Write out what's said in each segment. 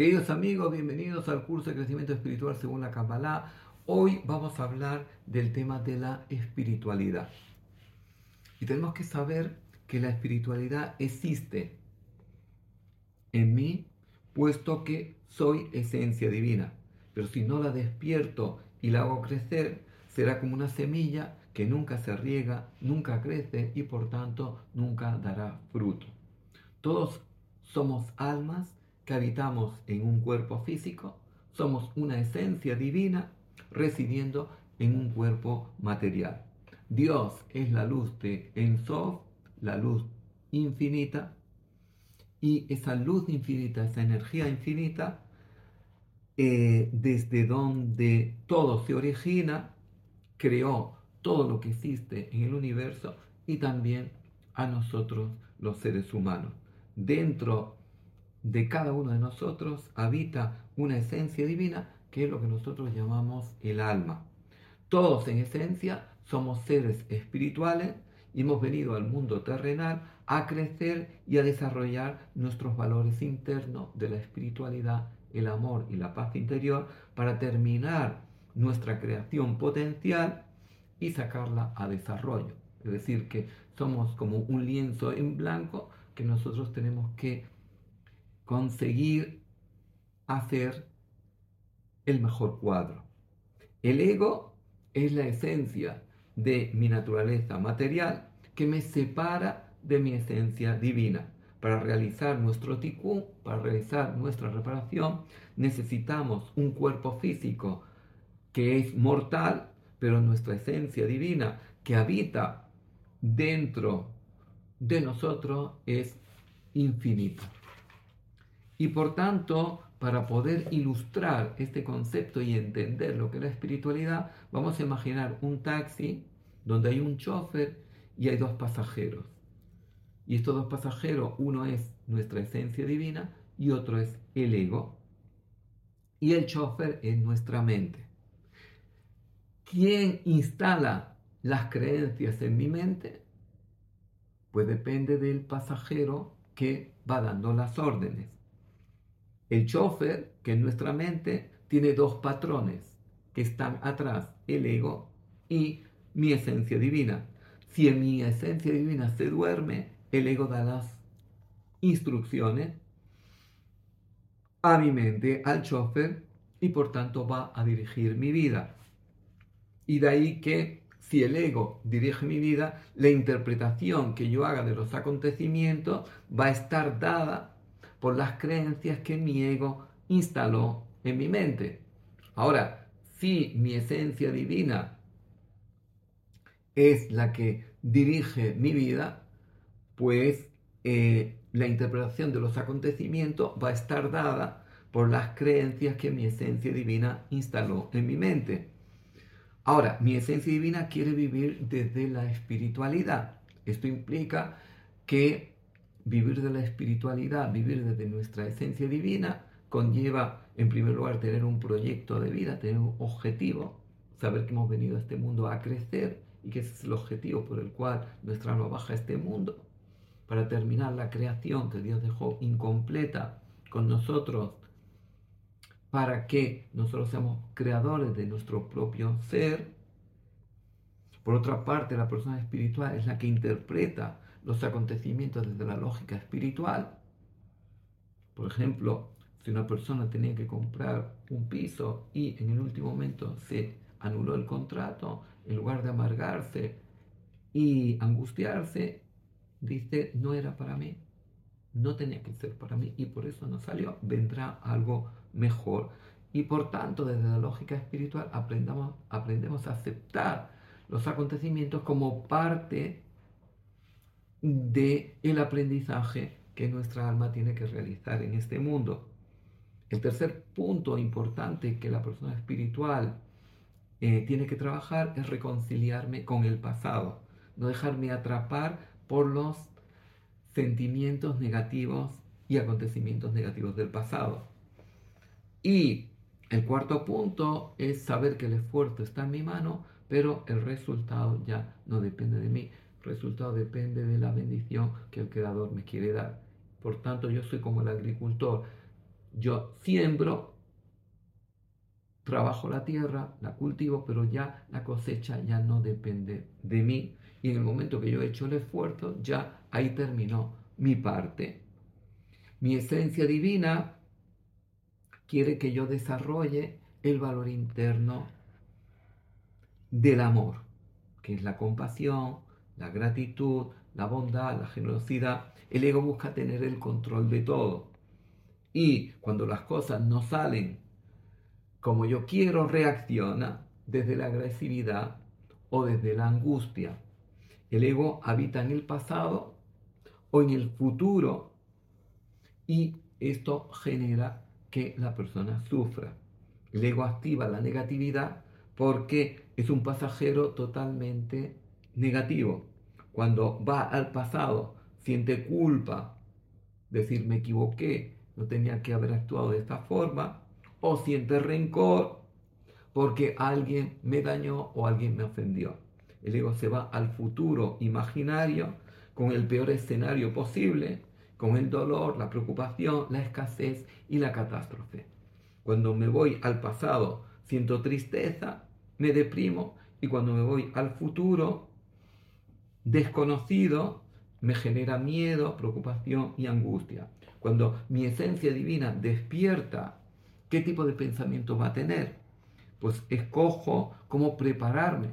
Queridos amigos, bienvenidos al curso de crecimiento espiritual según la Kabbalah. Hoy vamos a hablar del tema de la espiritualidad. Y tenemos que saber que la espiritualidad existe en mí, puesto que soy esencia divina. Pero si no la despierto y la hago crecer, será como una semilla que nunca se riega, nunca crece y por tanto nunca dará fruto. Todos somos almas habitamos en un cuerpo físico, somos una esencia divina residiendo en un cuerpo material. Dios es la luz de Ensof, la luz infinita, y esa luz infinita, esa energía infinita, eh, desde donde todo se origina, creó todo lo que existe en el universo y también a nosotros los seres humanos. Dentro de cada uno de nosotros habita una esencia divina que es lo que nosotros llamamos el alma. Todos en esencia somos seres espirituales y hemos venido al mundo terrenal a crecer y a desarrollar nuestros valores internos de la espiritualidad, el amor y la paz interior para terminar nuestra creación potencial y sacarla a desarrollo. Es decir, que somos como un lienzo en blanco que nosotros tenemos que conseguir hacer el mejor cuadro. El ego es la esencia de mi naturaleza material que me separa de mi esencia divina. Para realizar nuestro tikkun, para realizar nuestra reparación, necesitamos un cuerpo físico que es mortal, pero nuestra esencia divina que habita dentro de nosotros es infinita. Y por tanto, para poder ilustrar este concepto y entender lo que es la espiritualidad, vamos a imaginar un taxi donde hay un chofer y hay dos pasajeros. Y estos dos pasajeros, uno es nuestra esencia divina y otro es el ego. Y el chofer es nuestra mente. ¿Quién instala las creencias en mi mente? Pues depende del pasajero que va dando las órdenes. El chofer, que en nuestra mente tiene dos patrones que están atrás, el ego y mi esencia divina. Si en mi esencia divina se duerme, el ego da las instrucciones a mi mente, al chofer, y por tanto va a dirigir mi vida. Y de ahí que si el ego dirige mi vida, la interpretación que yo haga de los acontecimientos va a estar dada por las creencias que mi ego instaló en mi mente. Ahora, si mi esencia divina es la que dirige mi vida, pues eh, la interpretación de los acontecimientos va a estar dada por las creencias que mi esencia divina instaló en mi mente. Ahora, mi esencia divina quiere vivir desde la espiritualidad. Esto implica que vivir de la espiritualidad, vivir desde nuestra esencia divina, conlleva, en primer lugar, tener un proyecto de vida, tener un objetivo, saber que hemos venido a este mundo a crecer y que ese es el objetivo por el cual nuestra alma baja a este mundo, para terminar la creación que Dios dejó incompleta con nosotros, para que nosotros seamos creadores de nuestro propio ser. Por otra parte, la persona espiritual es la que interpreta los acontecimientos desde la lógica espiritual. Por ejemplo, si una persona tenía que comprar un piso y en el último momento se anuló el contrato, en lugar de amargarse y angustiarse, dice, no era para mí, no tenía que ser para mí y por eso no salió, vendrá algo mejor. Y por tanto, desde la lógica espiritual aprendamos, aprendemos a aceptar los acontecimientos como parte del el aprendizaje que nuestra alma tiene que realizar en este mundo. El tercer punto importante que la persona espiritual eh, tiene que trabajar es reconciliarme con el pasado, no dejarme atrapar por los sentimientos negativos y acontecimientos negativos del pasado. Y el cuarto punto es saber que el esfuerzo está en mi mano, pero el resultado ya no depende de mí. Resultado depende de la bendición que el Creador me quiere dar. Por tanto, yo soy como el agricultor. Yo siembro, trabajo la tierra, la cultivo, pero ya la cosecha ya no depende de mí. Y en el momento que yo he hecho el esfuerzo, ya ahí terminó mi parte. Mi esencia divina quiere que yo desarrolle el valor interno del amor, que es la compasión, la gratitud, la bondad, la generosidad. El ego busca tener el control de todo. Y cuando las cosas no salen como yo quiero, reacciona desde la agresividad o desde la angustia. El ego habita en el pasado o en el futuro y esto genera que la persona sufra. El ego activa la negatividad porque es un pasajero totalmente negativo. Cuando va al pasado, siente culpa, decir me equivoqué, no tenía que haber actuado de esta forma, o siente rencor porque alguien me dañó o alguien me ofendió. El ego se va al futuro imaginario con el peor escenario posible, con el dolor, la preocupación, la escasez y la catástrofe. Cuando me voy al pasado, siento tristeza, me deprimo y cuando me voy al futuro, desconocido, me genera miedo, preocupación y angustia. Cuando mi esencia divina despierta, ¿qué tipo de pensamiento va a tener? Pues escojo cómo prepararme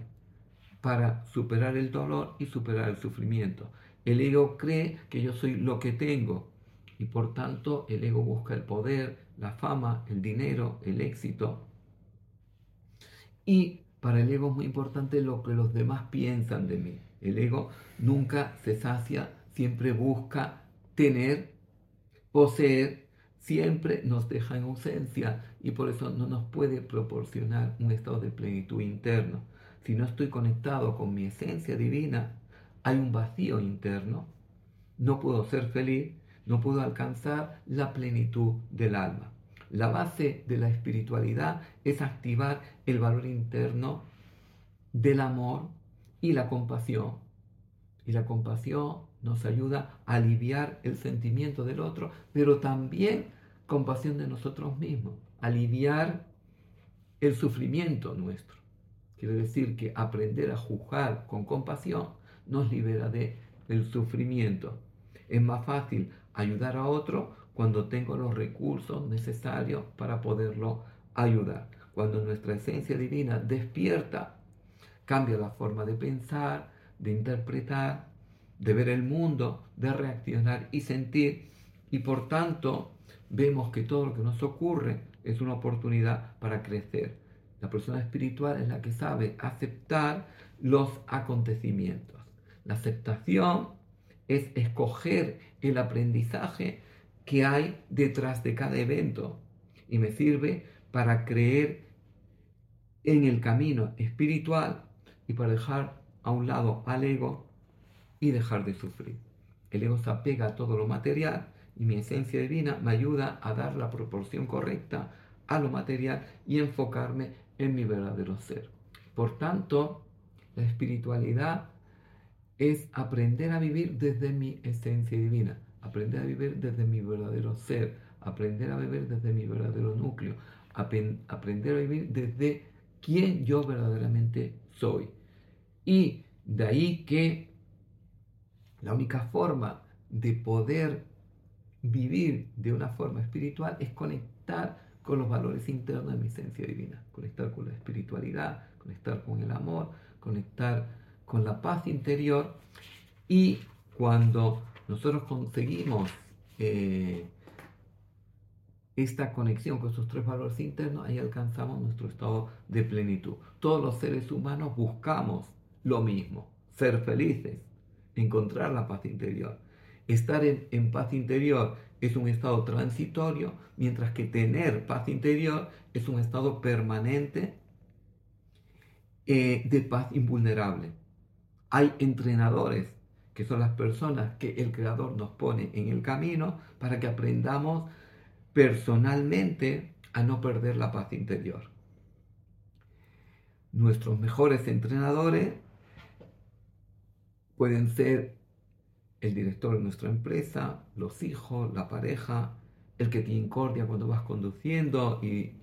para superar el dolor y superar el sufrimiento. El ego cree que yo soy lo que tengo y por tanto el ego busca el poder, la fama, el dinero, el éxito. Y para el ego es muy importante lo que los demás piensan de mí. El ego nunca se sacia, siempre busca tener, poseer, siempre nos deja en ausencia y por eso no nos puede proporcionar un estado de plenitud interno. Si no estoy conectado con mi esencia divina, hay un vacío interno. No puedo ser feliz, no puedo alcanzar la plenitud del alma. La base de la espiritualidad es activar el valor interno del amor y la compasión. Y la compasión nos ayuda a aliviar el sentimiento del otro, pero también compasión de nosotros mismos, aliviar el sufrimiento nuestro. Quiere decir que aprender a juzgar con compasión nos libera de el sufrimiento. Es más fácil ayudar a otro cuando tengo los recursos necesarios para poderlo ayudar. Cuando nuestra esencia divina despierta cambia la forma de pensar, de interpretar, de ver el mundo, de reaccionar y sentir. Y por tanto, vemos que todo lo que nos ocurre es una oportunidad para crecer. La persona espiritual es la que sabe aceptar los acontecimientos. La aceptación es escoger el aprendizaje que hay detrás de cada evento y me sirve para creer en el camino espiritual y para dejar a un lado al ego y dejar de sufrir. El ego se apega a todo lo material y mi esencia divina me ayuda a dar la proporción correcta a lo material y enfocarme en mi verdadero ser. Por tanto, la espiritualidad es aprender a vivir desde mi esencia divina, aprender a vivir desde mi verdadero ser, aprender a vivir desde mi verdadero núcleo, aprender a vivir desde quien yo verdaderamente soy. Y de ahí que la única forma de poder vivir de una forma espiritual es conectar con los valores internos de mi esencia divina, conectar con la espiritualidad, conectar con el amor, conectar con la paz interior y cuando nosotros conseguimos eh, esta conexión con esos tres valores internos, ahí alcanzamos nuestro estado de plenitud. Todos los seres humanos buscamos lo mismo, ser felices, encontrar la paz interior. Estar en, paz interior es un estado transitorio, mientras que tener paz interior es un estado permanente eh, de paz invulnerable. Hay entrenadores que son las personas que el Creador nos pone en el camino para que aprendamos personalmente a no perder la paz interior. Nuestros mejores entrenadores pueden ser el director de nuestra empresa, los hijos, la pareja, el que te incordia cuando vas conduciendo y,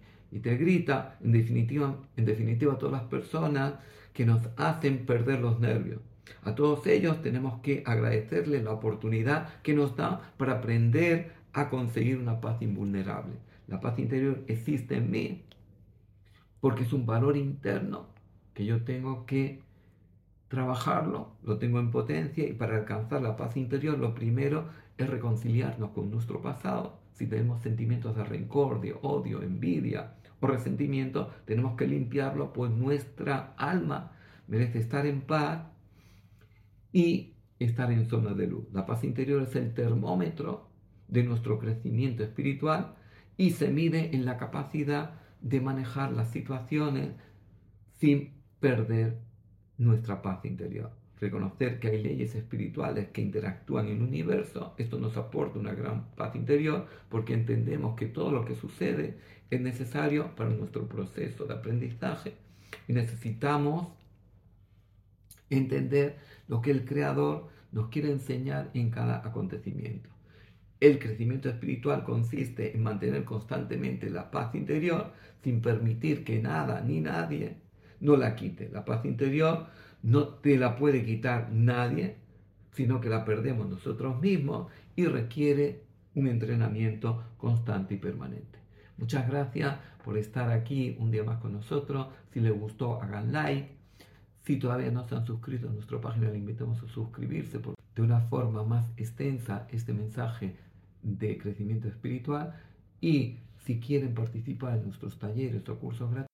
te grita, en definitiva, en definitiva todas las personas que nos hacen perder los nervios. A todos ellos tenemos que agradecerles la oportunidad que nos da para aprender a conseguir una paz invulnerable. La paz interior existe en mí porque es un valor interno que yo tengo que trabajarlo, lo tengo en potencia y para alcanzar la paz interior lo primero es reconciliarnos con nuestro pasado. Si tenemos sentimientos de rencor, de odio, envidia o resentimiento, tenemos que limpiarlo, pues nuestra alma merece estar en paz y estar en zona de luz. La paz interior es el termómetro de nuestro crecimiento espiritual y se mide en la capacidad de manejar las situaciones sin perder nuestra paz interior. Reconocer que hay leyes espirituales que interactúan en el universo, esto nos aporta una gran paz interior porque entendemos que todo lo que sucede es necesario para nuestro proceso de aprendizaje y necesitamos entender lo que el Creador nos quiere enseñar en cada acontecimiento. El crecimiento espiritual consiste en mantener constantemente la paz interior sin permitir que nada ni nadie no la quite. La paz interior no te la puede quitar nadie, sino que la perdemos nosotros mismos y requiere un entrenamiento constante y permanente. Muchas gracias por estar aquí un día más con nosotros. Si les gustó, hagan like. Si todavía no se han suscrito a nuestra página, les invitamos a suscribirse porque de una forma más extensa este mensaje de crecimiento espiritual. Y si quieren participar en nuestros talleres o cursos gratuitos,